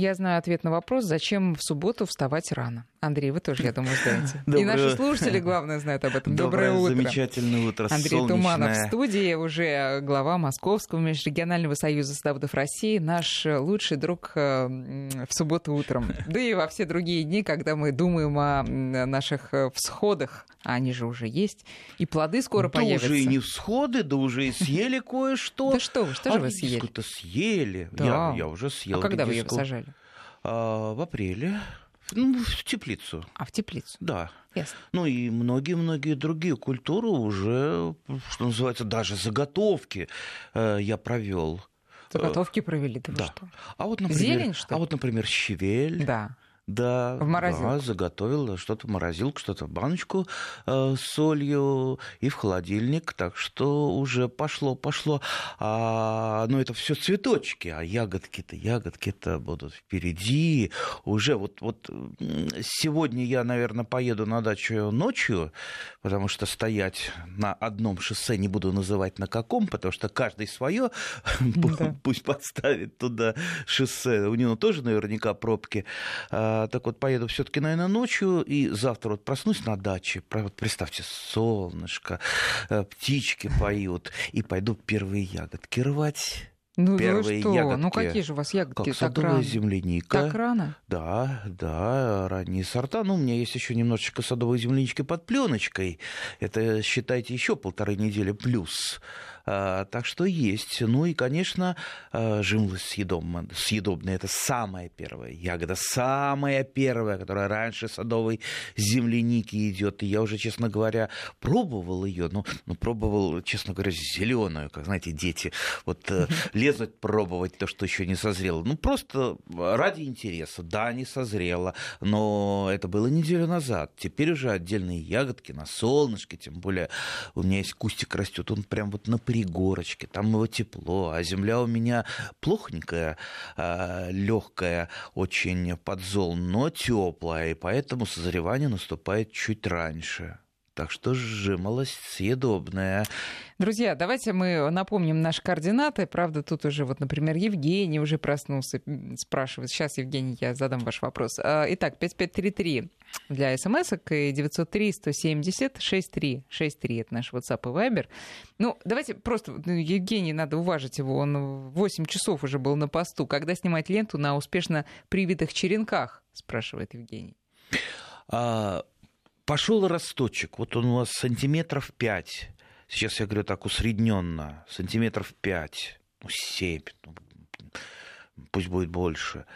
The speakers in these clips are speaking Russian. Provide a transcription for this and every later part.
Я знаю ответ на вопрос, зачем в субботу вставать рано. Андрей, вы тоже, я думаю, знаете. И наши слушатели, главное, знают об этом. Доброе, утро. замечательное утро, Андрей Туманов в студии, уже глава Московского межрегионального союза садоводов России, наш лучший друг э, в субботу утром. Да и во все другие дни, когда мы думаем о наших э, всходах, а они же уже есть, и плоды скоро да появятся. уже и не всходы, да уже и съели кое-что. Да что вы, что же вы съели? то съели. Я уже съел. А когда вы ее сажали? А, в апреле. Ну, в теплицу. А, в теплицу? Да. Ясно. Ну и многие-многие другие культуры уже, что называется, даже заготовки э, я провел. Заготовки провели, да, да. что? А вот, например, Зелень, что ли? А вот, например, щавель. Да. Да, в морозилку. да, заготовил что-то в морозилку, что-то в баночку э, с солью и в холодильник, так что уже пошло, пошло. А, но это все цветочки, а ягодки-то, ягодки-то будут впереди. Уже вот, вот сегодня я, наверное, поеду на дачу ночью, потому что стоять на одном шоссе не буду называть на каком, потому что каждый свое, да. пусть подставит туда шоссе. У него тоже наверняка пробки. А, так вот, поеду все-таки, наверное, ночью, и завтра вот проснусь на даче. Вот представьте, солнышко, э, птички поют, и пойду первые ягодки рвать. Ну, Первые что? ягодки. Ну, какие же у вас ягодки как садовая рано? земляника. Так рано? Да, да, ранние сорта. Ну, у меня есть еще немножечко садовой землянички под пленочкой. Это, считайте, еще полторы недели плюс. А, так что есть. Ну и, конечно, а, жимолость съедобная. съедобная. Это самая первая ягода, самая первая, которая раньше садовой земляники идет. И я уже, честно говоря, пробовал ее, но, но пробовал, честно говоря, зеленую, как знаете, дети вот э, лезут пробовать то, что еще не созрело. Ну просто ради интереса. Да, не созрело, но это было неделю назад. Теперь уже отдельные ягодки на солнышке, тем более у меня есть кустик растет, он прям вот на пригорочке, там его тепло, а земля у меня плохонькая, а, легкая, очень подзол, но теплая, и поэтому созревание наступает чуть раньше. Так что жимолость съедобная. Друзья, давайте мы напомним наши координаты. Правда, тут уже, вот, например, Евгений уже проснулся, спрашивает. Сейчас, Евгений, я задам ваш вопрос. А, итак, 5533 для смс и 903-170-6363. Это наш WhatsApp и Viber. Ну, давайте просто, ну, Евгений, надо уважить его. Он 8 часов уже был на посту. Когда снимать ленту на успешно привитых черенках, спрашивает Евгений. А, пошел росточек. Вот он у вас сантиметров 5 сейчас я говорю так усредненно, сантиметров 5, ну, 7, ну, пусть будет больше.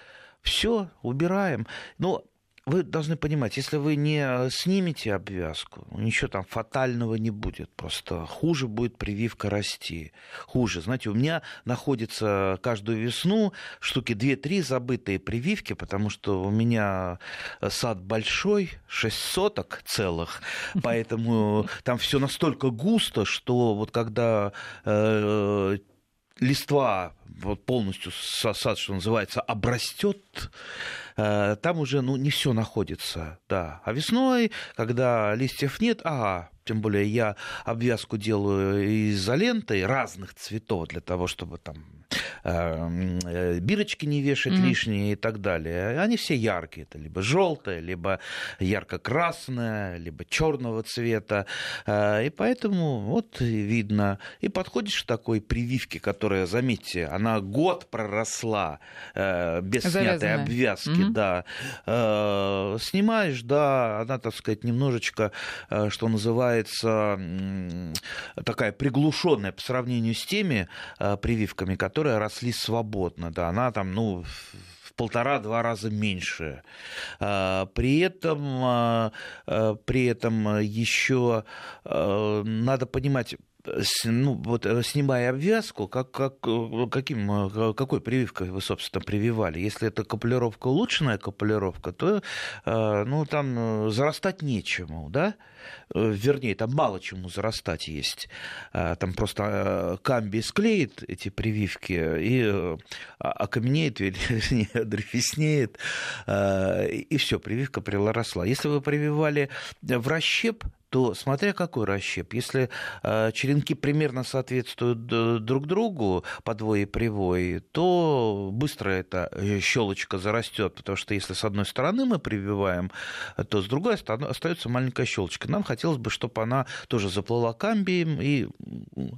Все, убираем. Но вы должны понимать, если вы не снимете обвязку, ничего там фатального не будет. Просто хуже будет прививка расти. Хуже. Знаете, у меня находится каждую весну штуки 2-3 забытые прививки, потому что у меня сад большой, 6 соток целых, поэтому там все настолько густо, что вот когда э, листва вот полностью сад, что называется, обрастет, э, там уже ну, не все находится. Да. А весной, когда листьев нет, ага, тем более я обвязку делаю изолентой разных цветов для того, чтобы там бирочки не вешать mm-hmm. лишние и так далее. Они все яркие. Это либо желтое, либо ярко-красное, либо черного цвета. Э, и поэтому вот видно. И подходишь к такой прививке, которая, заметьте, она год проросла э, без Завязанная. снятой обвязки. Mm-hmm. Да. Снимаешь, да, она, так сказать, немножечко, что называется, такая приглушенная по сравнению с теми прививками, которые росли свободно, да, она там, ну, в полтора-два раза меньше. А, при этом, а, а, при этом еще надо понимать, ну, вот, э, снимая обвязку, как, как, э, каким, э, какой прививкой вы, собственно, прививали? Если это капулировка, улучшенная капулировка, то ну, там зарастать нечему, да? Вернее, там мало чему зарастать есть. Там просто камби склеит эти прививки и окаменеет, вернее, дрефеснеет, и все, прививка приросла. Если вы прививали в расщеп, то смотря какой расщеп, если э, черенки примерно соответствуют друг другу, подвой и привой, то быстро эта щелочка зарастет, потому что если с одной стороны мы прививаем, то с другой остается маленькая щелочка. Нам хотелось бы, чтобы она тоже заплыла камбием и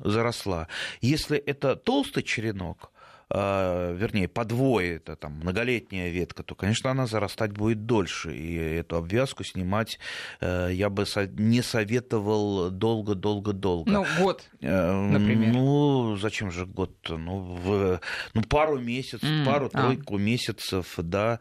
заросла. Если это толстый черенок, вернее, подвое, это там многолетняя ветка, то, конечно, она зарастать будет дольше. И эту обвязку снимать э, я бы не советовал долго-долго-долго. Ну, год, э, например. Ну, зачем же год? Ну, в, ну пару месяцев, mm, пару-тройку а. месяцев, да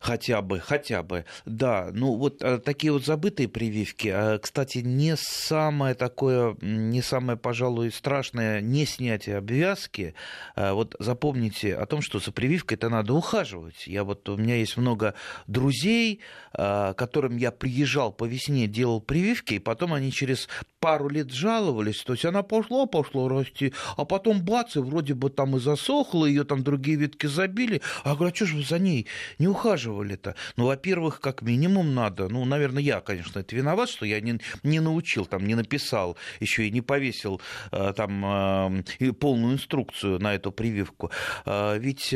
хотя бы, хотя бы, да. Ну, вот э, такие вот забытые прививки, а, кстати, не самое такое, не самое, пожалуй, страшное не снятие обвязки. А, вот запомните о том, что за прививкой это надо ухаживать. Я вот, у меня есть много друзей, которым я приезжал по весне, делал прививки, и потом они через пару лет жаловались, то есть она пошла, пошла расти, а потом бац, и вроде бы там и засохла, ее там другие ветки забили, а говорю, а что же вы за ней не ухаживали-то? Ну, во-первых, как минимум надо, ну, наверное, я, конечно, это виноват, что я не, не научил, там, не написал, еще и не повесил э, там э, полную инструкцию на эту прививку. Э, ведь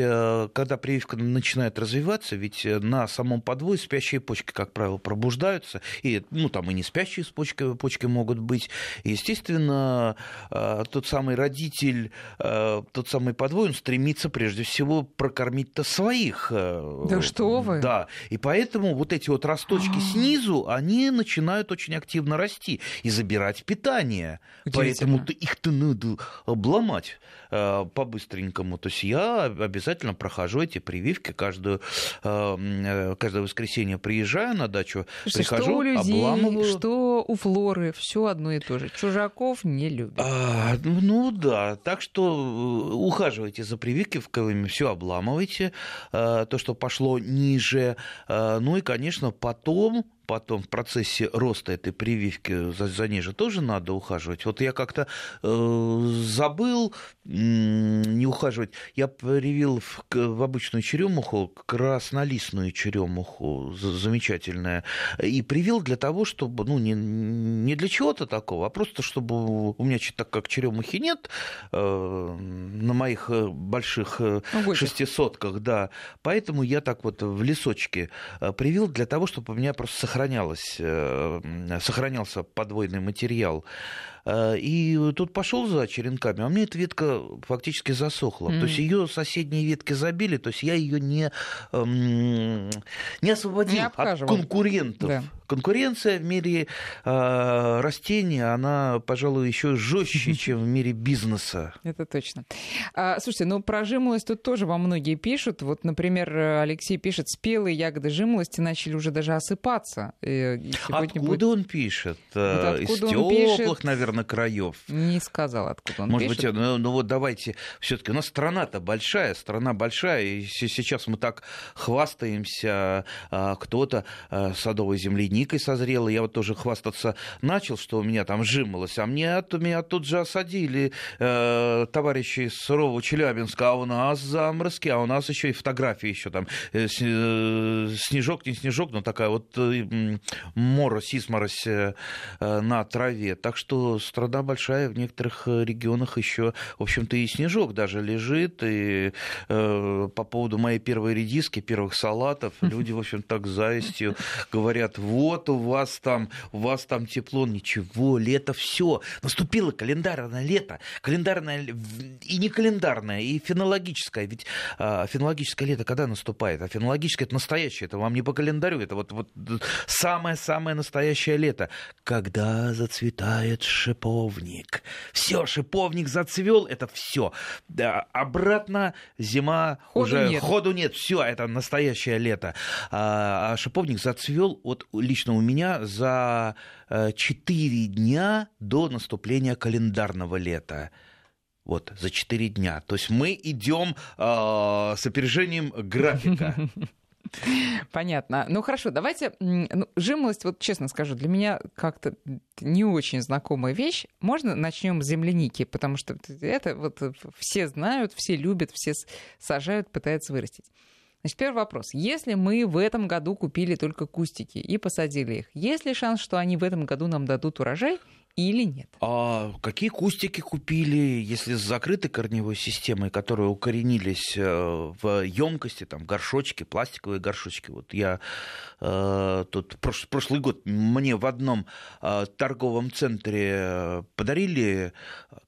когда прививка начинает развиваться, ведь на самом подвое спящие почки, как правило, пробуждаются, и, ну, там и не спящие почки, почки могут быть. Естественно, э, тот самый родитель, э, тот самый подвой, он стремится прежде всего прокормить-то своих. Э, да что вы? Да, и поэтому вот эти вот росточки а. снизу, они начинают очень активно расти и забирать питание. Поэтому их-то надо обломать по-быстренькому. То есть я обязательно прохожу эти прививки каждую, каждое воскресенье приезжаю на дачу, Слушайте, прихожу, что у людей, обламываю. Что у Флоры, все одно и то же. Чужаков не любят. А, ну да, так что э, ухаживайте за прививками, все обламывайте, то, что пошло ниже. Ну и, конечно, потом потом в процессе роста этой прививки за, за ней же тоже надо ухаживать. Вот я как-то э, забыл э, не ухаживать. Я привил в, в обычную черемуху, краснолистную черемуху, замечательная, и привил для того, чтобы, ну, не, не для чего-то такого, а просто чтобы у меня так как черемухи нет э, на моих э, больших э, ну, шестисотках, да, поэтому я так вот в лесочке э, привил для того, чтобы у меня просто сохранялось, э, сохранялся подвойный материал. Э, и тут пошел за черенками, а мне эта ветка фактически засохла. Mm. То есть ее соседние ветки забили, то есть я ее не, эм, не освободил не от конкурентов. Да. Конкуренция в мире э, растений, она, пожалуй, еще жестче, чем в мире бизнеса. Это точно. А, слушайте, ну про жимолость тут тоже вам многие пишут. Вот, например, Алексей пишет, спелые ягоды жимолости начали уже даже осыпаться. Откуда будет... он пишет? Вот откуда Из теплых, наверное, наверное, краев. Не сказал, откуда он Может пишет. быть, ну, ну вот давайте все-таки. У нас страна-то большая, страна большая, и сейчас мы так хвастаемся, а, кто-то а, садовой земляникой созрел, я вот тоже хвастаться начал, что у меня там жимолось, а мне от меня тут же осадили э, товарищи из сурового Челябинска, а у нас заморозки, а у нас еще и фотографии еще там э, э, снежок, не снежок, но такая вот морось, изморось на траве. Так что страна большая, в некоторых э, регионах еще, в общем-то, и снежок даже лежит. И э, по поводу моей первой редиски, первых салатов, люди, в общем, так завистью говорят, вот у вас там, у вас там тепло, ничего, лето, все, наступило календарное лето, календарное и не календарное, и фенологическое, ведь э, фенологическое лето когда наступает? А фенологическое это настоящее, это вам не по календарю, это вот, вот самое-самое настоящее лето, когда зацветает шиповник. Все, шиповник зацвел, это все. Да, обратно зима ходу уже нет. ходу нет. Все, это настоящее лето. А, а шиповник зацвел вот лично у меня за 4 э, дня до наступления календарного лета. Вот, за 4 дня. То есть мы идем э, с опережением графика. Понятно. Ну хорошо, давайте. Ну, жимолость, вот честно скажу, для меня как-то не очень знакомая вещь. Можно начнем с земляники, потому что это вот все знают, все любят, все сажают, пытаются вырастить. Значит, первый вопрос. Если мы в этом году купили только кустики и посадили их, есть ли шанс, что они в этом году нам дадут урожай или нет? А какие кустики купили, если с закрытой корневой системой, которые укоренились э, в емкости, там горшочки, пластиковые горшочки. Вот я э, тут прош, прошлый год мне в одном э, торговом центре э, подарили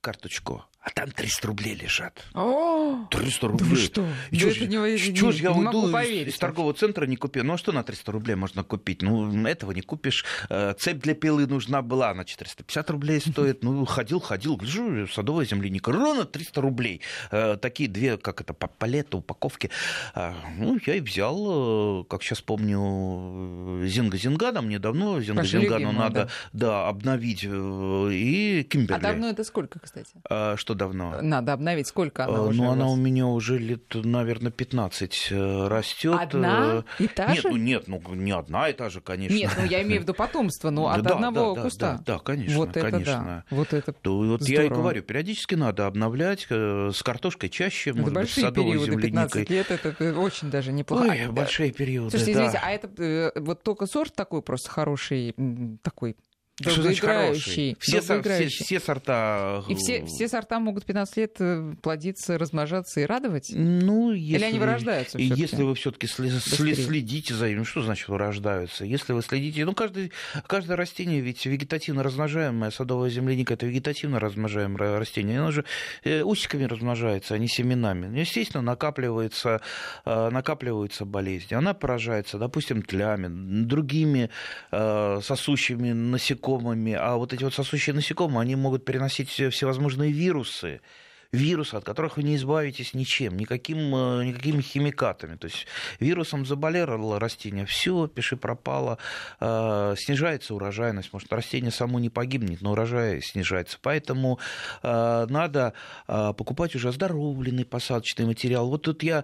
карточку а там 300 рублей лежат. О, 300 рублей. Да что? И Да чё, это не- чё ж я не уйду могу из- поверить из, торгового центра не купил? Ну а что на 300 рублей можно купить? Ну, этого не купишь. Э, Цепь для пилы нужна была, она 450 рублей стоит. Ну, ходил, ходил, гляжу, садовая земляника. Ровно 300 рублей. Э, Такие две, как это, па- палеты, упаковки. А, Ну, я и взял, э, как сейчас помню, Зинга Зингана. Мне давно Зинга Ваша Зингану любимая, надо да, обновить. э, И Кимберли. А давно это сколько, кстати? А, Что давно? Надо обновить. Сколько она Э, уже Ну, у она у меня уже лет, наверное, 15 растет. Одна и та нет, же? ну нет, ну не одна и та же, конечно. Нет, ну я имею в виду потомство, ну от Да, одного да, да, куста. Да, да, конечно, вот это конечно. да. Вот это То вот я и Здорово. говорю, периодически надо обновлять э, с картошкой чаще, это может быть, большие садовой периоды, 15 земляникой. лет, это очень даже неплохо. Ой, А, большие периоды, Слушайте, да. извините, а это э, вот только сорт такой просто хороший, такой Что значит хороший? Все, сор- все, все сорта... И все, все сорта могут 15 лет э, плодиться, размножаться и радовать? Ну, если Или они вы- вырождаются И всё-таки? если вы все-таки следите за ним, что значит вырождаются? Если вы следите, ну, каждый, каждое растение ведь вегетативно размножаемое, садовая земляника это вегетативно размножаемое растение, оно же э, усиками размножается, а не семенами. Ну, Естественно, накапливается, э, накапливаются болезни. Она поражается, допустим, тлями, другими э, сосущими насекомыми, а вот эти вот сосущие насекомые, они могут переносить все- всевозможные вирусы, вирусы, от которых вы не избавитесь ничем, никаким, э, никакими химикатами. То есть вирусом заболело растение, все, пиши пропало, э, снижается урожайность, может, растение само не погибнет, но урожай снижается. Поэтому э, надо покупать уже оздоровленный посадочный материал. Вот тут я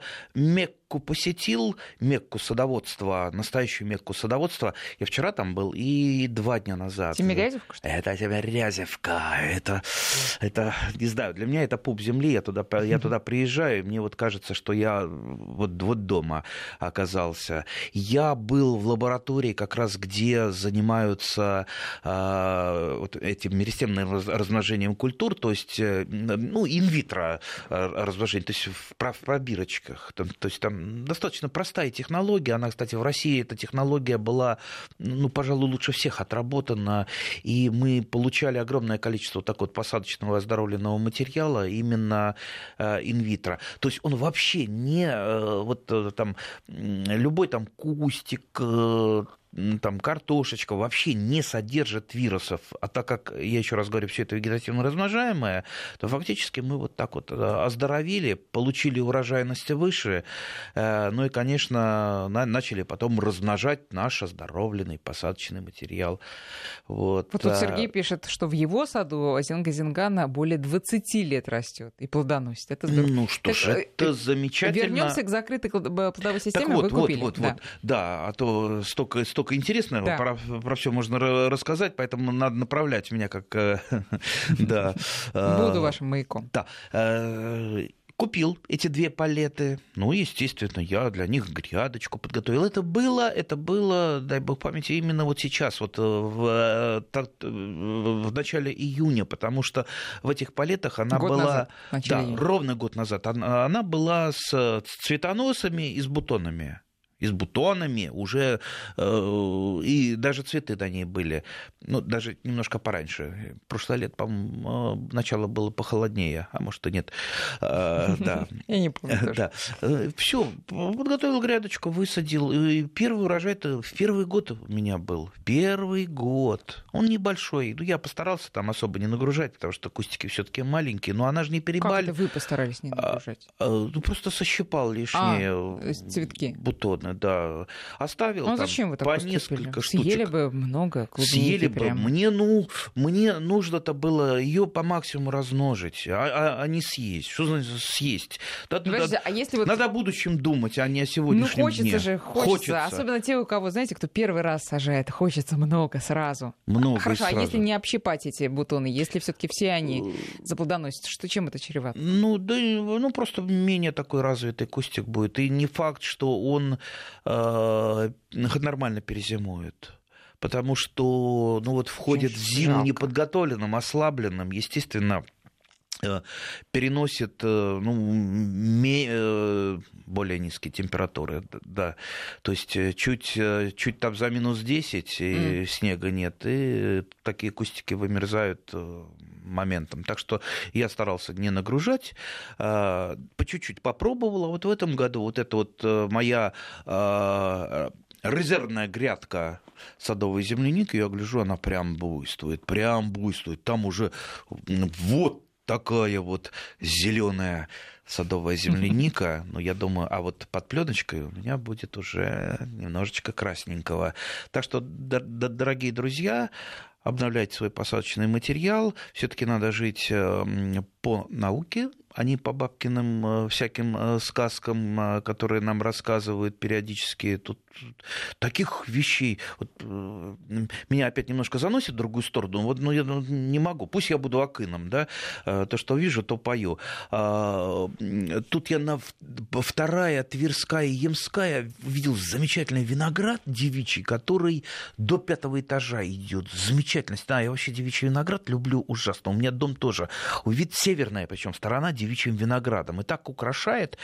Мекку посетил, Мекку садоводства, настоящую Мекку садоводства. Я вчера там был и два дня назад. Тимирязевка, что ли? Это Тимирязевка, это, это, не знаю, для меня это пуп земли, я туда, я туда приезжаю, и мне вот кажется, что я вот, вот дома оказался. Я был в лаборатории как раз, где занимаются а, вот этим меристемным раз- размножением культур, то есть, э, ну, инвитро а, размножение, то есть в, в пробирочках. Там- то есть там достаточно простая технология, она, кстати, в России эта технология была, ну, пожалуй, лучше всех отработана, и мы получали огромное количество вот такого вот посадочного оздоровленного материала именно э, инвитро. То есть он вообще не э, вот э, там любой там кустик, э, там картошечка вообще не содержит вирусов, а так как, я еще раз говорю, все это вегетативно размножаемое, то фактически мы вот так вот э, оздоровили, получили урожайность выше, э, ну и, конечно, на- начали потом размножать наш оздоровленный посадочный материал. Вот, Вот тут а, Сергей пишет, что в его саду Зенга Зингана более 20 лет растет и плодоносит. Это здорово. Ну что Так, ж, э, это замечательно. Вернемся к закрытой плодовой Так системе. вот, Вы вот, купили. вот, да. вот, да, а то столько, столько интересного, Да. про, про все можно ра- рассказать, поэтому надо направлять меня как, э, да. э, Буду вашим маяком. Да. э, Купил эти две палеты. Ну, естественно, я для них грядочку подготовил. Это было, это было, дай бог памяти, именно вот сейчас, вот в, в начале июня, потому что в этих палетах она Год была... назад, да, июня. ровно год назад. Она, она была с цветоносами и с бутонами. И с бутонами уже, э, и даже цветы на ней были, ну, даже немножко пораньше. Прошлое лет, по-моему, э, начало было похолоднее, а может и нет. Э, Да, Я не помню да. Все, подготовил грядочку, высадил. И первый урожай это в первый год у меня был. Первый год. Он небольшой. Ну, я постарался там особо не нагружать, потому что кустики все-таки маленькие. Но она же не Как перебаль. это вы постарались не А, нагружать? Э, Ну, просто сощипал лишние А, цветки. бутоны. Да. Оставил ну, а там зачем вы так по поступили? несколько штучек. Съели бы много клубники Съели бы. прям. Мне, ну, мне нужно-то было ее по максимуму размножить, а, а, а не съесть. Что значит съесть? Надо, Подождите, надо, а если вот... надо о будущем думать, а не о Ну, сегодняшнем хочется дне. же, хочется. Особенно те, у кого, знаете, кто первый раз сажает, хочется много сразу. Много Хорошо, а сразу. если не общипать эти бутоны, если все-таки все они заплодоносят, что чем это чревато? Ну, да, ну, просто менее такой развитый кустик будет. И не факт, что он э, нормально перезимует. Потому что, ну, вот входит Очень в зиму жалко. неподготовленным, ослабленным, естественно, переносит э, ну, ме- э, более низкие температуры, да. То есть э, чуть, э, чуть там за минус 10 и снега нет, и такие кустики вымерзают э, моментом. Так что я старался не нагружать, э, по чуть-чуть попробовал. А вот в этом году вот эта вот э, моя э, резервная грядка садовой земляники, я гляжу, она прям буйствует, прям буйствует. Там уже вот такая вот зеленая садовая земляника, но я думаю, а вот под пленочкой у меня будет уже немножечко красненького. Так что, дорогие друзья, обновляйте свой посадочный материал. Все-таки надо жить э, м, по науке, а не по бабкиным э, всяким э, сказкам, э, которые нам рассказывают периодически. Тут таких вещей. Вот, э, меня опять немножко заносит в другую сторону. Вот, ну, я ну, не могу. Пусть я буду акыном, да. Э, То, что вижу, то пою. А, Тут я на вторая Тверская и Емская видел замечательный виноград девичий, который до пятого этажа идет. Замечательность. Да, я вообще девичий виноград люблю ужасно. У меня дом тоже. Вид северная, причем сторона девичьим виноградом. И так украшает.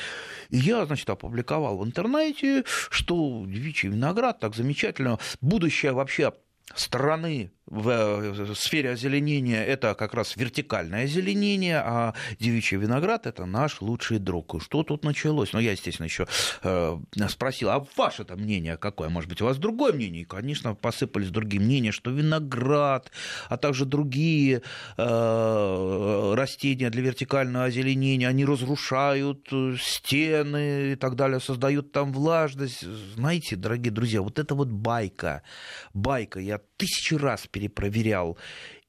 И я, значит, опубликовал в интернете, что девичий виноград так замечательно. Будущее вообще страны в э, сфере озеленения это как раз вертикальное озеленение, а девичий виноград это наш лучший друг. Что тут началось? Ну, я, естественно, еще э, спросил, а ваше это мнение какое? Может быть, у вас другое мнение? И, конечно, посыпались другие мнения, что виноград, а также другие э, растения для вертикального озеленения, они разрушают стены и так далее, создают там влажность. Знаете, дорогие друзья, вот это вот байка, байка. Я тысячи раз перепроверял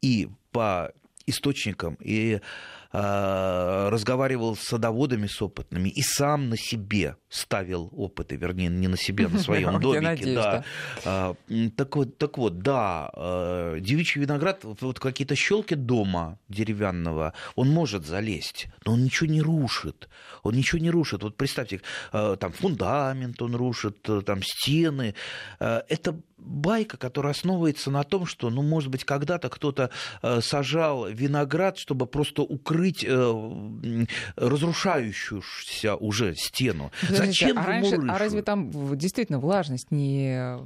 и по источникам, и э, разговаривал с садоводами, с опытными, и сам на себе ставил опыты, вернее, не на себе, а на своем домике. надеюсь, да. А, м, Так вот, так вот, да, э, девичий виноград, вот- какие-то щелки дома деревянного, он может залезть, но он ничего не рушит. Он ничего не рушит. Вот представьте, э, там фундамент он рушит, э, там стены. Э, Это байка, которая основывается на том, что, ну, может быть, когда-то кто-то э, сажал виноград, чтобы просто укрыть э, разрушающуюся уже стену. Подождите, Зачем а, раньше, а разве там действительно влажность не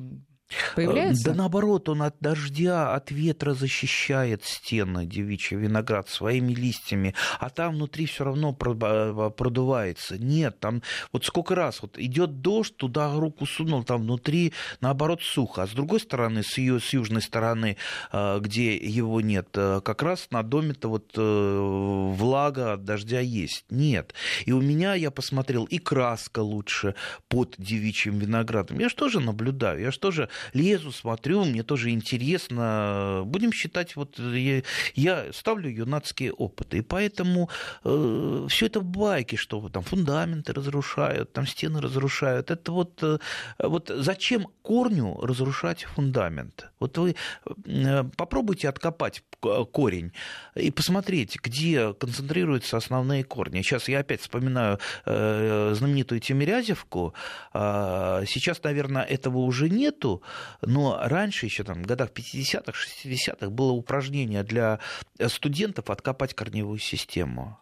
появляется? Да наоборот, он от дождя, от ветра защищает стены девичий виноград своими листьями, а там внутри все равно проба- продувается. Нет, там вот сколько раз вот идет дождь, туда руку сунул, там внутри наоборот сухо, а с другой стороны, с ее с южной стороны, э, где его нет, э, как раз на доме-то вот э, влага от дождя есть. Нет. И у меня, я посмотрел, и краска лучше под девичьим виноградом. Я же тоже наблюдаю, я же тоже лезу, смотрю, мне тоже интересно. Будем считать, вот я, я ставлю юнацкие опыты. И поэтому э, все это байки, что там фундаменты разрушают, там стены разрушают. Это вот, э, вот зачем корню разрушать фундамент? Вот вы э, попробуйте откопать корень и посмотреть, где концентрируются основные корни. Сейчас я опять вспоминаю э, знаменитую Тимирязевку. А, Сейчас, наверное, этого уже нету, но раньше, еще там, в годах 50-х, 60-х, было упражнение для студентов откопать корневую систему.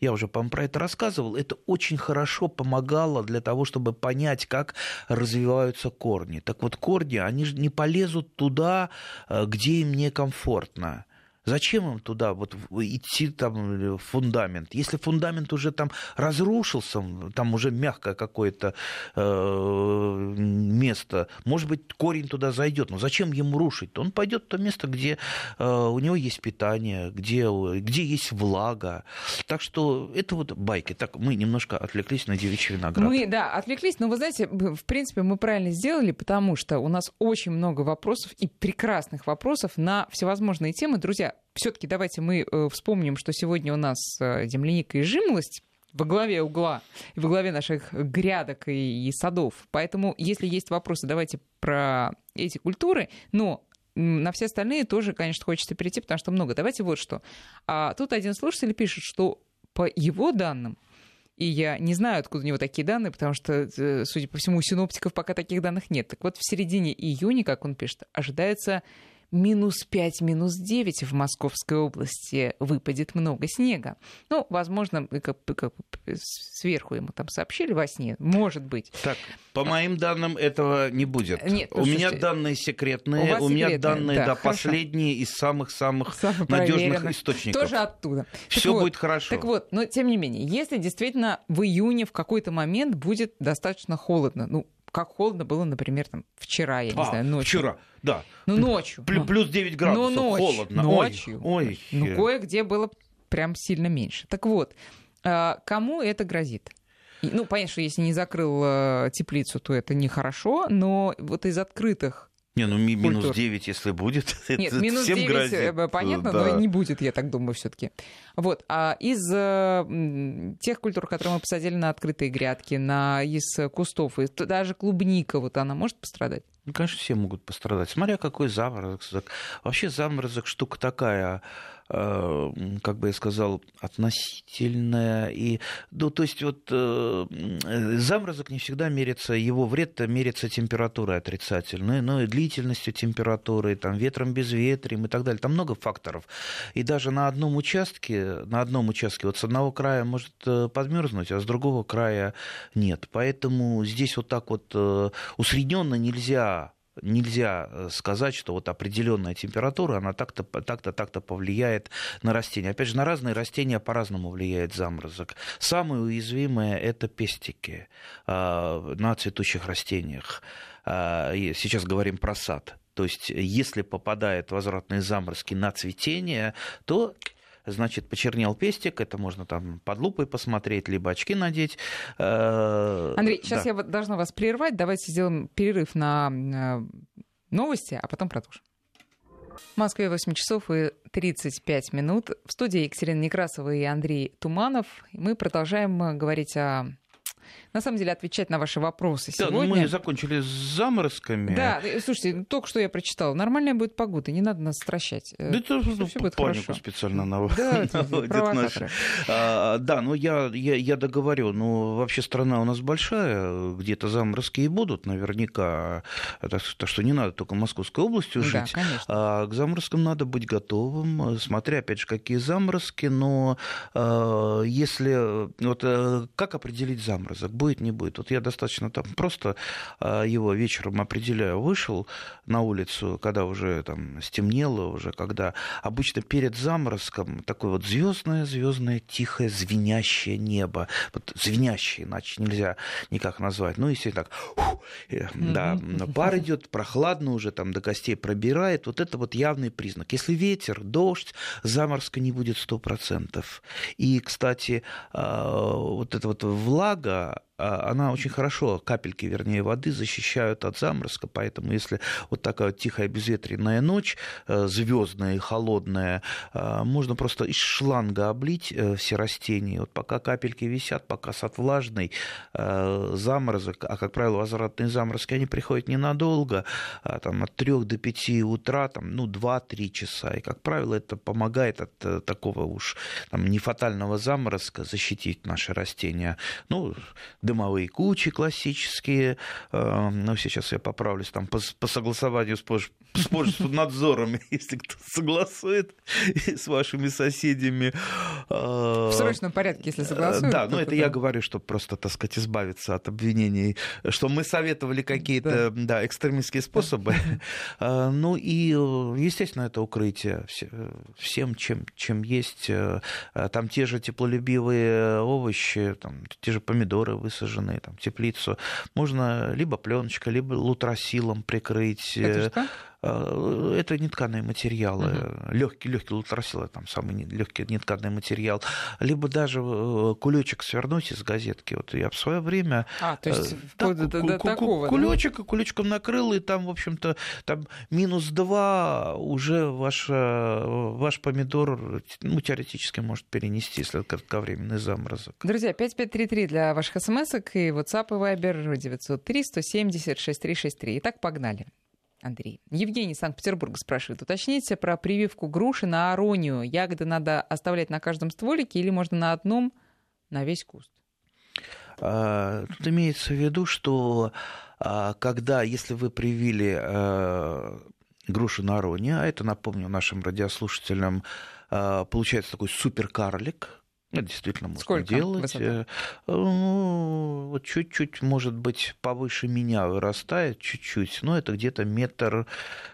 Я уже, по-моему, про это рассказывал. Это очень хорошо помогало для того, чтобы понять, как развиваются корни. Так вот, корни, они же не полезут туда, э, где им некомфортно. Зачем им туда вот идти там в фундамент? Если фундамент уже там разрушился, там уже мягкое какое-то э, место, может быть, корень туда зайдет, но зачем ему рушить? Он пойдет в то место, где у него есть питание, где, где есть влага. Так что это вот байки. Так, мы немножко отвлеклись на девичий виноград. Мы, да, отвлеклись, но вы знаете, в принципе, мы правильно сделали, потому что у нас очень много вопросов и прекрасных вопросов на всевозможные темы. Друзья, все-таки давайте мы э, вспомним, что сегодня у нас э, земляника и жимолость во главе угла, во главе наших грядок и, и садов. Поэтому, если есть вопросы, давайте про эти культуры. Но на все остальные тоже, конечно, хочется перейти, потому что много. Давайте вот что. А тут один слушатель пишет, что по его данным, и я не знаю, откуда у него такие данные, потому что, э, судя по всему, у синоптиков пока таких данных нет. Так вот, в середине июня, как он пишет, ожидается минус 5, минус 9 в Московской области выпадет много снега. Ну, возможно, как, как, сверху ему там сообщили во сне, может быть. Так, по моим данным, этого не будет. Нет, у меня данные секретные, у, у меня секретные, данные, да, да последние из самых-самых надежных источников. Тоже оттуда. Все вот, будет хорошо. Так вот, но тем не менее, если действительно в июне в какой-то момент будет достаточно холодно, ну, как холодно было, например, там, вчера, я не а, знаю, ночью. Вчера, да. Ну, ночью. Плюс, плюс 9 градусов, ну, ночь, холодно. Ночью. Ой, ой. Ну, кое-где было прям сильно меньше. Так вот, а, кому это грозит? Ну, понятно, что если не закрыл э, теплицу, то это нехорошо, но вот из открытых не, ну ми- минус 9, если будет, Нет, это минус всем 9, грозит. Э, понятно, да. но не будет, я так думаю, все таки Вот. А из э, тех культур, которые мы посадили на открытые грядки, на, из кустов, и даже клубника, вот она может пострадать? Ну, конечно, все могут пострадать. Смотря какой заморозок. Вообще заморозок штука такая как бы я сказал, относительная. И, ну, то есть вот э, заморозок не всегда мерится, его вред мерится температурой отрицательной, но и длительностью температуры, там, ветром, безветрием и так далее. Там много факторов. И даже на одном участке, на одном участке вот с одного края может э, подмерзнуть, а с другого края нет. Поэтому здесь вот так вот усредненно нельзя нельзя э, сказать, что вот определенная температура, она так-то, так-то, так-то повлияет на растения. Опять же, на разные растения по-разному влияет заморозок. Самые уязвимые – это пестики э, на цветущих растениях. Э, сейчас говорим про сад. То есть, если попадают возвратные заморозки на цветение, то значит, почернел пестик, это можно там под лупой посмотреть, либо очки надеть. Э, Андрей, сейчас да. я должна вас прервать, давайте сделаем перерыв на э, новости, а потом продолжим. В Москве 8 часов и 35 минут. В студии Екатерина Некрасова и Андрей Туманов. Мы продолжаем э, говорить о на самом деле отвечать на ваши вопросы да, сегодня. мы закончили с заморозками. Да, слушайте, только что я прочитала. Нормальная будет погода, не надо нас стращать. Э, да это ну, все будет панику хорошо. специально наводит да, наши. А, да, ну я, я, я договорю. Ну, вообще страна у нас большая, где-то заморозки и будут наверняка. Так, так что не надо только Московской областью жить. Да, конечно. А, к заморозкам надо быть готовым, смотря, опять же, какие заморозки. Но а, если... Вот э, как определить заморозок? будет, не будет. Вот я достаточно там просто а, его вечером определяю, вышел на улицу, когда уже там стемнело, уже когда обычно перед заморозком такое вот звездное, звездное, тихое, звенящее небо. Вот звенящее, иначе нельзя никак назвать. Ну, если так, фу, э, да, пар идет, прохладно уже там до костей пробирает. Вот это вот явный признак. Если ветер, дождь, заморозка не будет 100%. И, кстати, а, вот эта вот влага, а, она очень хорошо, капельки, вернее, воды защищают от заморозка, поэтому если вот такая тихая безветренная ночь, э, звездная и холодная, э, можно просто из шланга облить э, все растения. Вот пока капельки висят, пока сад влажный, заморозок, а, как правило, возвратные заморозки, они приходят ненадолго, а, там, от 3 до 5 утра, там, ну, 2-3 часа, и, как правило, это помогает от такого уж там, нефатального заморозка защитить наши растения. Ну, дымовые кучи классические. Э, ну, сейчас я поправлюсь там по, по согласованию с, с надзором, если кто согласует с вашими соседями. Э, В срочном порядке, если согласуют. Да, но это я говорю, чтобы просто, так сказать, избавиться от обвинений, что мы советовали какие-то да. Да, экстремистские способы. Э, ну и, естественно, это укрытие всем, чем, чем есть. Там те же теплолюбивые овощи, там, те же помидоры, вы сажены, там, теплицу, можно либо пленочкой, либо лутросилом прикрыть. Это что? Э, это нетканые материалы, uh-huh. легкий, легкий лутросил, там самый легкий нетканый материал, либо даже э, кулечек свернуть из газетки. Вот я в свое время а, то есть так, до, до, до такого, кулечек, да? кулечком накрыл, и там, в общем-то, там минус два уже ваш, ваш помидор ну, теоретически может перенести, если это кратковременный заморозок. Друзья, 5533 для ваших смс и WhatsApp и Viber 903 170 6363. Итак, погнали. Андрей. Евгений Санкт-Петербург спрашивает. Уточните про прививку груши на аронию. Ягоды надо оставлять на каждом стволике или можно на одном на весь куст? А, тут имеется в виду, что а, когда, если вы привили а, грушу на ароне, а это, напомню нашим радиослушателям, получается такой суперкарлик, это действительно можно Сколько делать. Высота? Э, ну, вот чуть-чуть, может быть, повыше меня вырастает, чуть-чуть, но это где-то метр,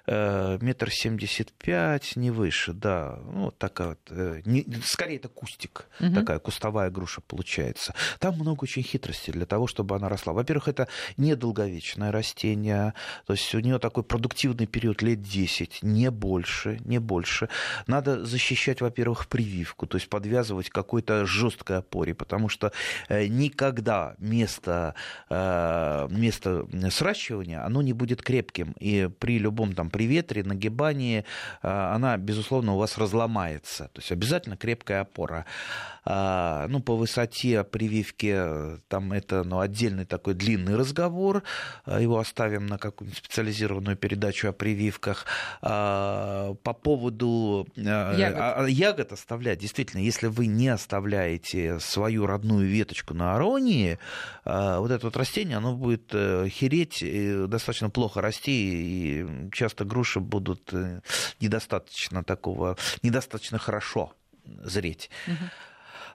э, метр семьдесят пять, не выше, да. Ну, вот такая вот, э, не, скорее это кустик, угу. такая кустовая груша получается. Там много очень хитростей для того, чтобы она росла. Во-первых, это недолговечное растение, то есть у нее такой продуктивный период лет 10, не больше, не больше. Надо защищать, во-первых, прививку, то есть подвязывать какой какой-то жесткой опоре, потому что э, никогда место, э, место сращивания, оно не будет крепким, и при любом там при ветре, нагибании э, она, безусловно, у вас разломается, то есть обязательно крепкая опора. А, ну, по высоте прививки там это ну, отдельный такой длинный разговор, его оставим на какую-нибудь специализированную передачу о прививках. А, по поводу ягод, а, ягод оставлять, действительно, если вы не оставляете оставляете свою родную веточку на аронии, а, вот это вот растение, оно будет э, хереть, достаточно плохо расти, и часто груши будут э, недостаточно такого, недостаточно хорошо зреть.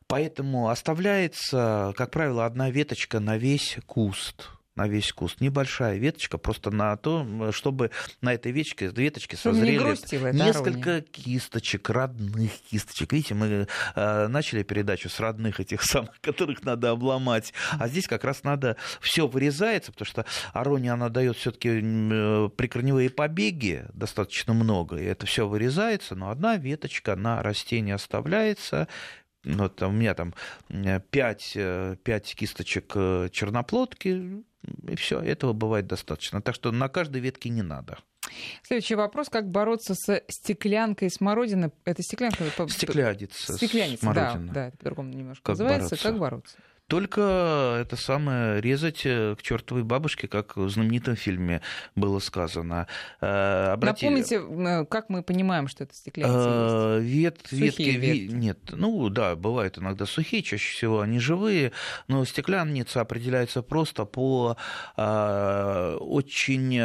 Поэтому оставляется, как правило, одна веточка на весь куст на весь куст. Небольшая веточка, просто на то, чтобы на этой веточке, веточке созрели не несколько арония. кисточек, родных кисточек. Видите, мы э, начали передачу с родных этих самых, которых надо обломать. А здесь как раз надо все вырезается, потому что арония, она дает все-таки э, прикорневые побеги достаточно много, и это все вырезается, но одна веточка на растение оставляется, вот у меня там 5, 5 кисточек э, черноплодки, и все, этого бывает достаточно. Так что на каждой ветке не надо. Следующий вопрос. Как бороться с стеклянкой смородины? Это стеклянка? Стеклянница. Стеклянница, да, да, это по-другому немножко как называется. Бороться? Как бороться? Только это самое резать э, к чертовой бабушке, как в знаменитом фильме было сказано. Э, обрати... Напомните, э, как мы понимаем, что это стеклянница Вет, ветки, ветки. Нет, ну да, бывают иногда сухие, чаще всего они живые, но стеклянница определяется просто по очень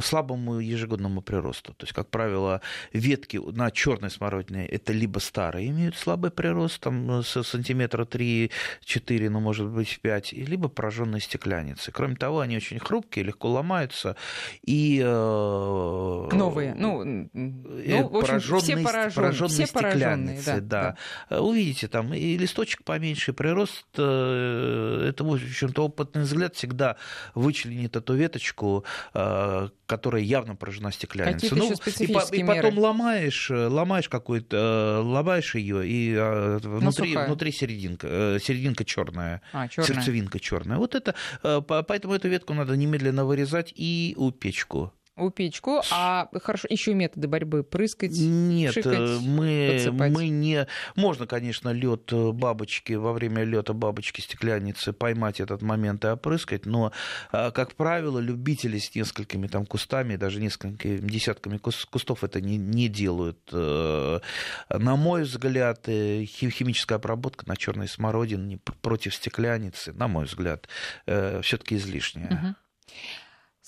слабому ежегодному приросту. То есть, как правило, ветки на черной смородине это либо старые имеют слабый прирост, там сантиметра 3-4 4, ну, может быть, 5, либо пораженные стеклянницы. Кроме того, они очень хрупкие, легко ломаются. И, э, Новые, ну, ну в общем, пораженные, все пораженные, пораженные все стеклянницы, да, да. да. Увидите, там и листочек поменьше, прирост, э, это, в общем-то, опытный взгляд всегда вычленит эту веточку, э, которая явно поражена стеклянницей. Ну, и, и потом меры? ломаешь, ломаешь какой-то, ломаешь ее, и внутри, ну, внутри серединка, серединка черная, а, черная. сердцевинка черная. Вот это, э, поэтому эту ветку надо немедленно вырезать и у печку у печку, а хорошо, еще методы борьбы прыскать, Нет, шикать, э, мы, мы не... Можно, конечно, лед э, бабочки, во время лета бабочки стеклянницы поймать этот момент и опрыскать, но, как правило, любители с несколькими там кустами, даже несколькими десятками кустов это не, не делают. На мой взгляд, химическая обработка на черной смородине против стеклянницы, на мой взгляд, все-таки излишняя. Угу.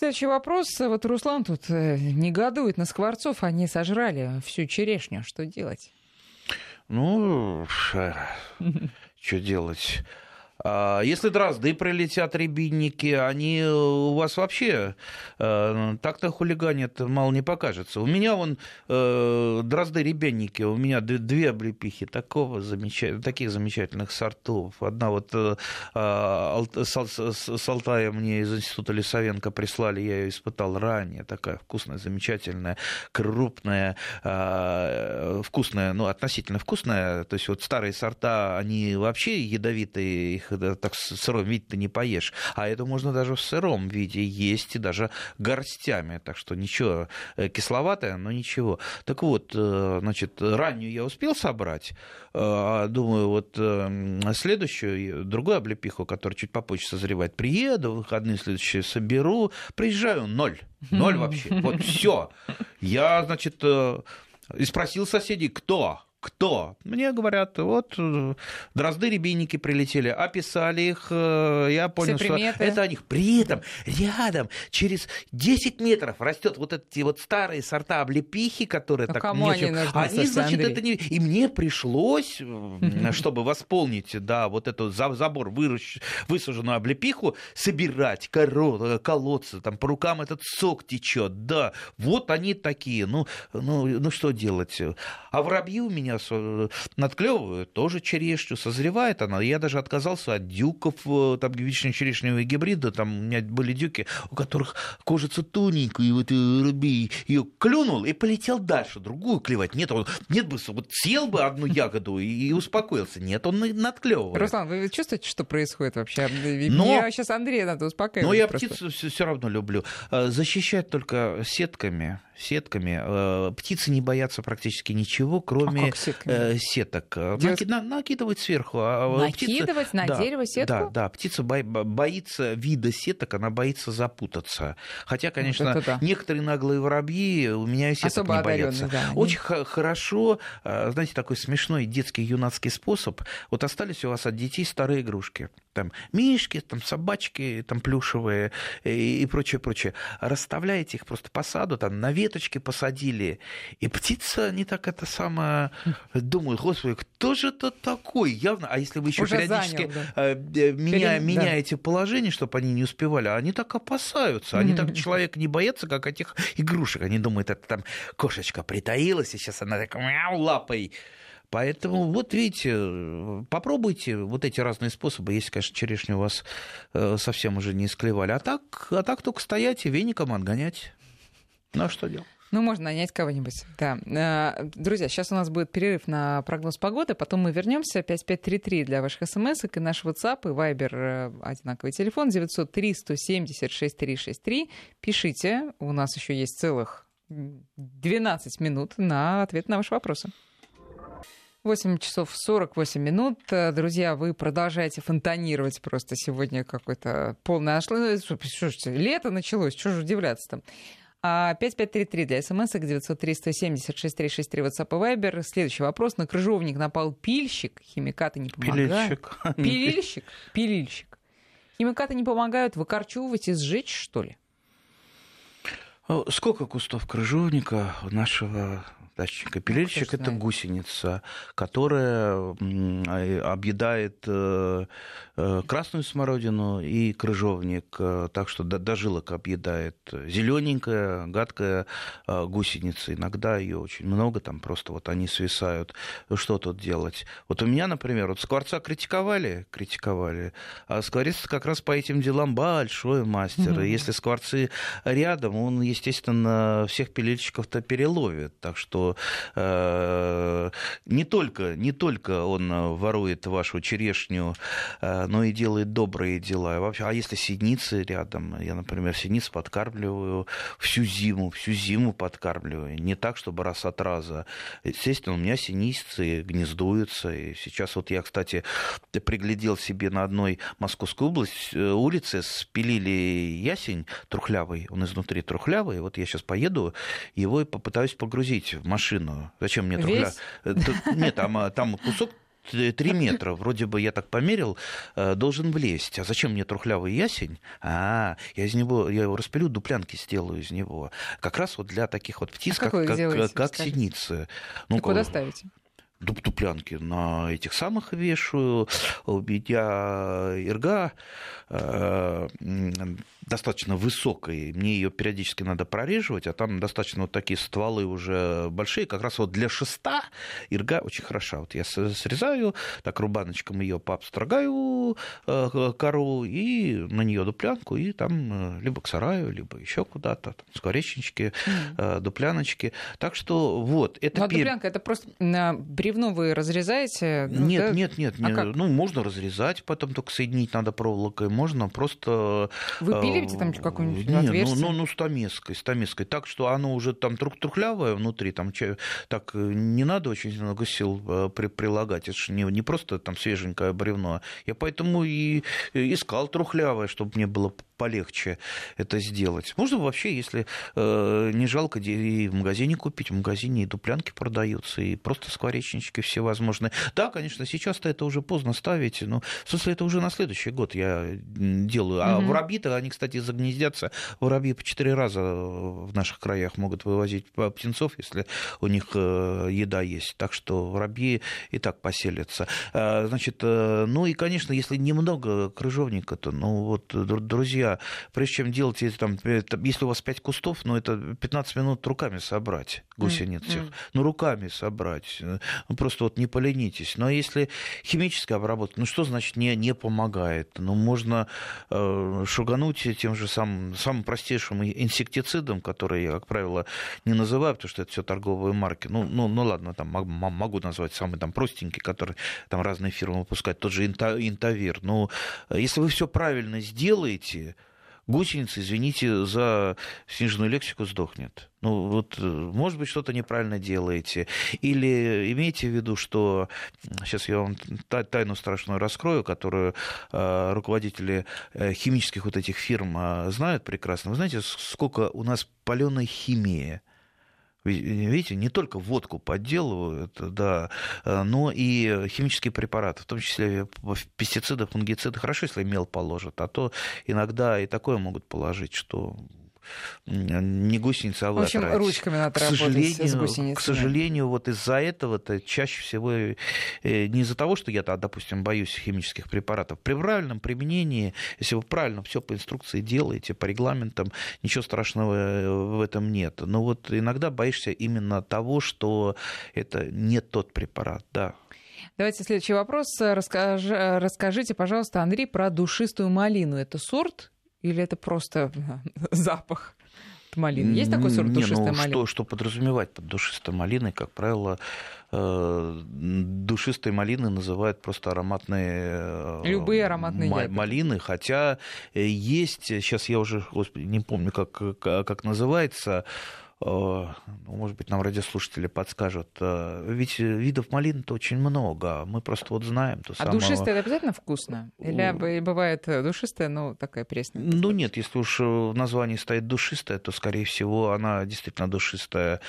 Следующий вопрос. Вот Руслан тут э, негодует на скворцов. Они сожрали всю черешню. Что делать? Ну, что делать? А если дрозды прилетят, рябинники, они у вас вообще э, так-то хулиганят, мало не покажется. У меня вон э, дрозды рябинники, у меня две облепихи такого замечательных, таких замечательных сортов. Одна вот э, а, с Алтая мне из Института Лисовенко прислали, я ее испытал ранее, такая вкусная, замечательная, крупная, а, вкусная, ну, относительно вкусная. То есть вот старые сорта, они вообще ядовитые, их так в сыром виде ты не поешь. А это можно даже в сыром виде есть и даже горстями. Так что ничего, э, кисловатое, но ничего. Так вот, э, значит, раннюю я успел собрать. Э, думаю, вот следующую, другую облепиху, которая чуть попозже созревает, приеду, выходные следующие соберу, приезжаю, ноль. Ноль вообще. Вот все. Я, значит, и спросил соседей, кто? Кто? Мне говорят, вот э, дрозды рябинники прилетели, описали их, э, я понял, что это о них. При этом рядом через 10 метров растет вот эти вот старые сорта облепихи, которые ну, так кому они, нужны, они значит, Андрей? это не... И мне пришлось, чтобы восполнить, да, вот эту забор выращ... высаженную облепиху, собирать коро... колодцы, там по рукам этот сок течет, да, вот они такие, ну, ну, ну что делать? А воробьи у меня меня надклевывают, тоже черешню, созревает она. Я даже отказался от дюков, э, там, вечно-черешневые гибриды, там у меня были дюки, у которых кожица тоненькая, и вот э, рубей ее клюнул и полетел дальше, другую клевать. Нет, он, нет бы, вот съел бы одну ягоду и успокоился. Нет, он надклевывает. Руслан, вы чувствуете, что происходит вообще? Но, Мне сейчас Андрея надо успокаивать. Но я просто. птицу все равно люблю. Э, защищать только сетками, сетками. Птицы не боятся практически ничего, кроме а э, сеток. Делать... Наки... Накидывать сверху. А Накидывать птица... на да, дерево сетку? Да, да. Птица бо... боится вида сеток, она боится запутаться. Хотя, конечно, вот да. некоторые наглые воробьи у меня сеток Особо не боятся. Да, Очень они... хорошо, а, знаете, такой смешной детский юнацкий способ. Вот остались у вас от детей старые игрушки. Там мишки, там собачки, там плюшевые и, и прочее, прочее. Расставляете их просто по саду, там на веточке посадили, и птица не так это самое думаю, господи, кто же это такой? Явно, а если вы еще Уже периодически занял, да. Э, меня, Пере... меняете да. положение, чтобы они не успевали, они так опасаются, они так человека не боятся, как этих игрушек. Они думают, это там кошечка притаилась, и сейчас она так мяу лапой. Поэтому вот видите, попробуйте вот эти разные способы, если, конечно, черешню у вас э, совсем уже не склевали. А так, а так только стоять и веником отгонять. Ну а что делать? Ну, можно нанять кого-нибудь, да. Э, друзья, сейчас у нас будет перерыв на прогноз погоды, потом мы вернемся. 5533 для ваших смс и наш WhatsApp и Viber э, одинаковый телефон 903 170 6363. Пишите, у нас еще есть целых 12 минут на ответ на ваши вопросы. 8 часов 48 минут. Э, друзья, вы продолжаете фонтанировать просто сегодня какой-то полный Слушайте, лето началось, что же удивляться там. 5533 для смс, 903 170 6363 WhatsApp и Viber. Следующий вопрос. На крыжовник напал пильщик, химикаты не помогают. Пилильщик. Пилильщик? Пилильщик. Химикаты не помогают выкорчевывать и сжечь, что ли? Сколько кустов крыжовника у нашего дачника. Пилильщик это гусеница, которая объедает э, э, красную смородину и крыжовник, э, так что до жилок объедает. Зелененькая, гадкая гусеница. Иногда ее очень много, там просто вот они свисают. Что тут делать? Вот у меня, например, вот скворца критиковали, критиковали, а скворец как раз по этим делам большой мастер. Mm-hmm. И если скворцы рядом, он, естественно, всех пилильщиков-то переловит. Так что э, не, только, не только он ворует вашу черешню, э, но и делает добрые дела. вообще, а если синицы рядом? Я, например, синиц подкармливаю всю зиму, всю зиму подкармливаю. Не так, чтобы раз от раза. Естественно, у меня синицы гнездуются. И сейчас вот я, кстати, приглядел себе на одной Московской области э, улице, спилили ясень трухлявый, он изнутри трухлявый. Вот я сейчас поеду, его и попытаюсь погрузить в машину. Зачем мне трухля? Э, нет, там, а, там кусок 3 метра, вроде бы я так померил, э, должен влезть. А зачем мне трухлявый ясень? А, я из него, я его распилю, дуплянки сделаю из него. Как раз вот для таких вот птиц, а как, как, как, как синицы. Ну, куда ставите? дуплянки на этих самых вешаю. У меня ирга э, достаточно высокой, мне ее периодически надо прореживать, а там достаточно вот такие стволы уже большие, как раз вот для шеста ирга очень хороша. Вот я срезаю, так рубаночком ее пообстрогаю э, кору и на нее дуплянку, и там э, либо к сараю, либо еще куда-то, скворечнички, mm. дупляночки. Так что вот, это... Ну, а дуплянка, это просто на бревно вы разрезаете? Ну, нет, да? нет, нет, нет. А ну, можно разрезать, потом только соединить надо проволокой, можно просто... Вы пилите там какую-нибудь нет, отверстие? Ну, ну, ну, стамеской, стамеской, так что оно уже там трухлявое внутри, там так не надо очень много сил при, прилагать, это же не, не просто там свеженькое бревно. Я поэтому и искал трухлявое, чтобы мне было полегче это сделать. Можно вообще, если э, не жалко, и в магазине купить, в магазине и дуплянки продаются, и просто скворечнички всевозможные. Да, конечно, сейчас-то это уже поздно ставить, но в смысле это уже на следующий год я делаю. А угу. воробьи-то, они, кстати, загнездятся, воробьи по четыре раза в наших краях могут вывозить птенцов, если у них э, еда есть. Так что воробьи и так поселятся. А, значит, э, ну и, конечно, если немного крыжовника, то, ну вот, друзья, прежде чем делать, там, если у вас 5 кустов, ну, это 15 минут руками собрать гусениц всех. Mm-hmm. Ну, руками собрать. Ну, просто вот не поленитесь. Но если химическая обработка, ну, что значит не, не помогает? Ну, можно э, шугануть тем же самым, самым простейшим инсектицидом, который я, как правило, не называю, потому что это все торговые марки. Ну, ну, ну ладно, там могу назвать самый там простенький, который там разные фирмы выпускают, тот же интавир. Но если вы все правильно сделаете, гусеница, извините за сниженную лексику, сдохнет. Ну, вот, э, может быть, что-то неправильно делаете. Или имейте в виду, что сейчас я вам тайну страшную раскрою, которую э, руководители э, химических вот этих фирм знают прекрасно. Вы знаете, сколько у нас паленой химии Видите, не только водку подделывают, да, э, но и химические препараты, в том числе пестициды, фунгициды. Хорошо, если мел положат, а то иногда и такое могут положить, что не гусеница, а В общем, отравить. ручками надо к сожалению, с гусеницами. К сожалению, вот из-за этого-то чаще всего э, не из-за того, что я, допустим, боюсь химических препаратов. При правильном применении, если вы правильно все по инструкции делаете, по регламентам, ничего страшного э, в этом нет. Но вот иногда боишься именно того, что это не тот препарат, да. Давайте следующий вопрос. Расскажи, расскажите, пожалуйста, Андрей, про душистую малину. Это сорт или это просто запах? малины. Есть такой сорт Не, душистой ну, малины? Что, что подразумевать под душистой малиной? Как правило, э, душистой малины называют просто ароматные... Э, Любые ароматные ма- малины, хотя э, есть, сейчас я уже, господи, не помню, как, как, как называется, может быть, нам радиослушатели подскажут. Э, ведь видов малин-то очень много. Мы просто вот знаем то А самого... душистая это обязательно вкусно? Или бывает душистая, но такая пресная? Ну нет, если уж в названии стоит душистая, то, скорее всего, она действительно душистая.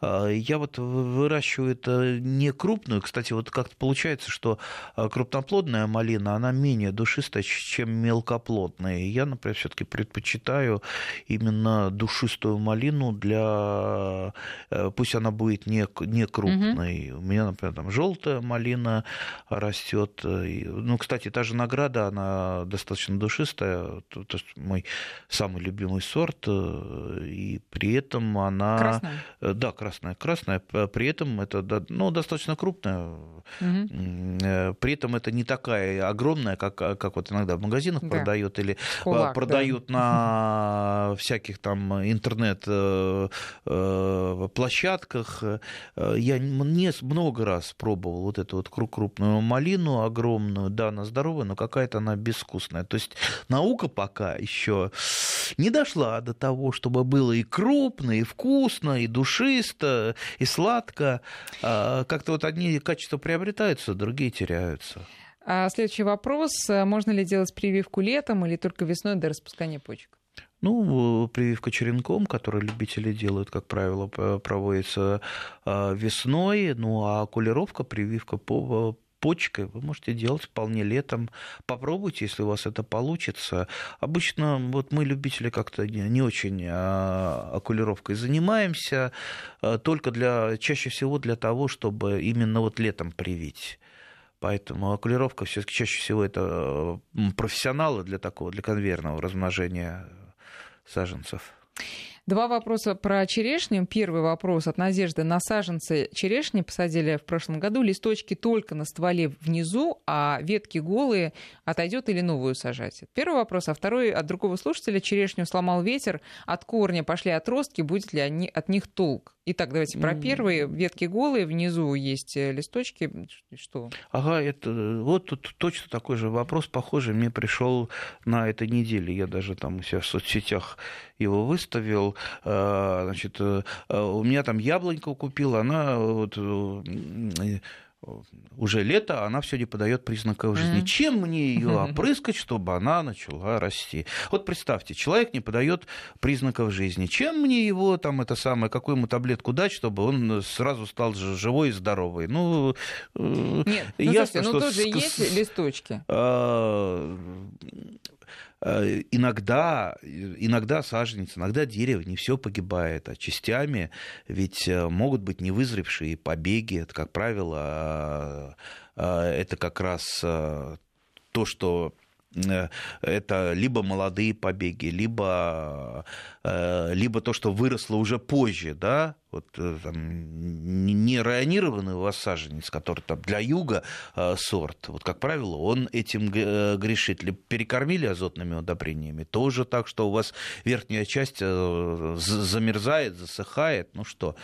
Э, я вот выращиваю это не крупную. Кстати, вот как-то получается, что крупноплодная малина, она менее душистая, чем мелкоплодная. Я, например, все-таки предпочитаю именно душистую малину для Э, пусть она будет не, не крупной. Угу. У меня, например, там желтая малина растет. Ну, кстати, та же награда, она достаточно душистая. То, то мой самый любимый сорт. Э, и при этом она... Красная? Э, да, красная. Красная. При этом это ну, достаточно крупная. Угу. При этом это не такая огромная, как, как вот иногда в магазинах да. продают или Кулак, продают да. на всяких там интернет Э, площадках. Э, я не много раз пробовал вот эту вот крупную малину огромную. Да, она здоровая, но какая-то она безвкусная. То есть наука пока еще не дошла до того, чтобы было и крупно, и вкусно, и душисто, и сладко. А как-то вот одни качества приобретаются, другие теряются. А следующий вопрос. Можно ли делать прививку летом или только весной до распускания почек? Ну, прививка черенком, которую любители делают, как правило, проводится а, весной. Ну, а кулировка, прививка по почкой, вы можете делать вполне летом. Попробуйте, если у вас это получится. Обычно вот мы, любители, как-то не очень а, окулировкой занимаемся, а, только для, чаще всего для того, чтобы именно вот летом привить. Поэтому окулировка все-таки чаще всего это профессионалы для такого, для конвейерного размножения саженцев. Два вопроса про черешню. Первый вопрос от Надежды. На саженцы черешни посадили в прошлом году. Листочки только на стволе внизу, а ветки голые. Отойдет или новую сажать? Первый вопрос. А второй от другого слушателя. Черешню сломал ветер, от корня пошли отростки. Будет ли они, от них толк? Итак, давайте про первые. Ветки голые, внизу есть э, листочки. Что? Ага, это вот тут точно такой же вопрос, похожий, мне пришел на этой неделе. Я даже там у себя в соцсетях его выставил. А, значит, э, у меня там яблоньку купил, она вот э, уже лето, она все не подает признаков жизни. Mm-hmm. Чем мне ее опрыскать, чтобы она начала расти? Вот представьте, человек не подает признаков жизни. Чем мне его там это самое, какую ему таблетку дать, чтобы он сразу стал живой и здоровый? Ну, э, Нет, ну, ясно, слушайте, ну, что... тоже с... есть листочки. А, Э, иногда, иногда саженец, иногда дерево, не все погибает, а частями ведь э, могут быть невызревшие побеги. Это, как правило, э, это как раз то, что Э, это либо молодые побеги, либо, э, либо то, что выросло уже позже, да, вот э, там, не районированный у вас саженец, который там для юга сорт, вот, как правило, он этим грешит. Либо перекормили азотными удобрениями, тоже так, что у вас верхняя часть замерзает, засыхает, ну что,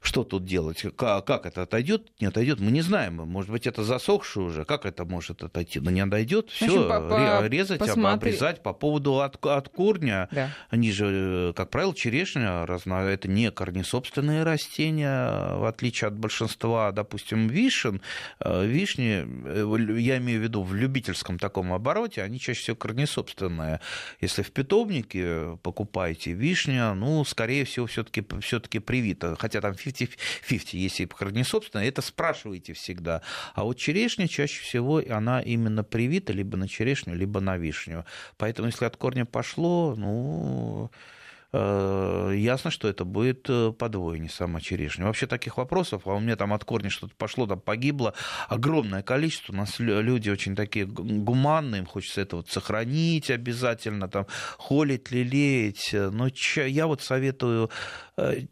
что тут делать? Как, как это отойдет, не отойдет? Мы не знаем. Может быть, это засохшее уже. Как это может отойти? Но не отойдет. Все, резать, посмотри. обрезать по поводу от, от корня. Да. Они же, как правило, черешня, это не корнесобственные растения, в отличие от большинства, допустим, вишен. Э, вишни, э, я имею в виду в любительском таком обороте, они чаще всего корнесобственные. Если в питомнике покупаете вишня, ну, скорее всего, все-таки все-таки привита. Хотя там 50-50, если не собственно, это спрашиваете всегда. А вот черешня чаще всего она именно привита либо на черешню, либо на вишню. Поэтому если от корня пошло, ну, э, ясно, что это будет э, подвойне сама черешня. Вообще таких вопросов, а у меня там от корня что-то пошло, там погибло, огромное количество. У нас люди очень такие гуманные, им хочется это вот сохранить обязательно, там, холить, лелеять. Но я вот советую э,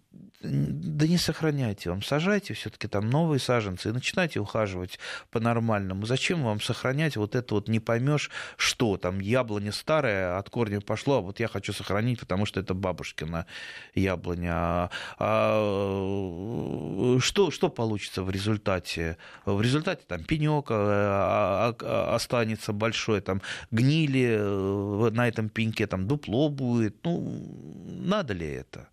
да не сохраняйте вам, сажайте все-таки там новые саженцы и начинайте ухаживать по-нормальному. Зачем вам сохранять вот это вот не поймешь, что там яблоня старая, от корня пошло, а вот я хочу сохранить, потому что это бабушкина яблоня. А, а, что, что получится в результате? В результате там пенек а, а, останется большой, там гнили э, на этом пеньке, там дупло будет. Ну, надо ли это?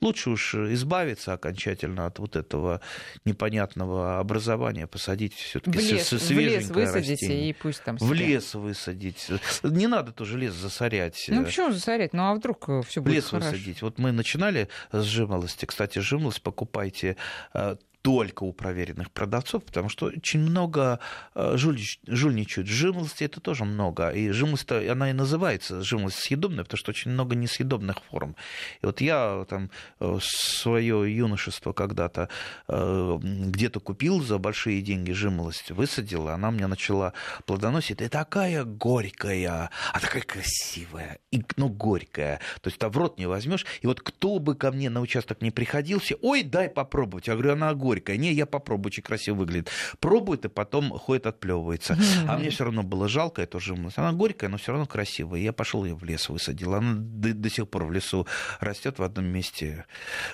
Лучше уж избавиться окончательно от вот этого непонятного образования, посадить все-таки лес, в лес высадите растение. и пусть там. В лес высадить. Не надо тоже лес засорять. Ну почему засорять? Ну а вдруг все будет лес хорошо? высадить. Вот мы начинали с жимолости. Кстати, жимолость покупайте э, только у проверенных продавцов, потому что очень много э, жульничают. Жимолости это тоже много. И жимолость, она и называется жимолость съедобная, потому что очень много несъедобных форм. И вот я там э, свое юношество когда-то э, где-то купил за большие деньги жимолость, высадил, она мне начала плодоносить. И такая горькая, а такая красивая, и, ну, горькая. То есть там в рот не возьмешь. И вот кто бы ко мне на участок не приходил, все, ой, дай попробовать. Я говорю, она горькая горькая. Не, я попробую, очень красиво выглядит. Пробует и потом ходит, отплевывается. А мне все равно было жалко эту жимолость. Она горькая, но все равно красивая. Я пошел ее в лес высадил. Она до, до сих пор в лесу растет в одном месте.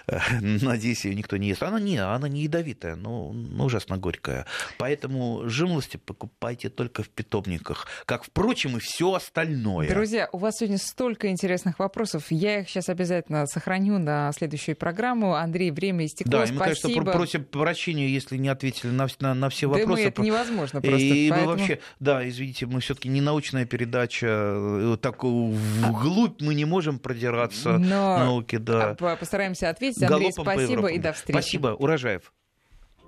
Надеюсь, ее никто не ест. Она не, она не ядовитая, но, но ужасно горькая. Поэтому жимолости покупайте только в питомниках, как, впрочем, и все остальное. Друзья, у вас сегодня столько интересных вопросов. Я их сейчас обязательно сохраню на следующую программу. Андрей, время истекло. Да, Спасибо. мы, конечно, просим прощения, если не ответили на, на, на все вопросы. Да, это невозможно просто. И поэтому... мы вообще, да, извините, мы все-таки не научная передача, э, так вглубь мы не можем продираться Но науки, да. Постараемся ответить. Андрей, Галопом спасибо и до встречи. Спасибо, Урожаев.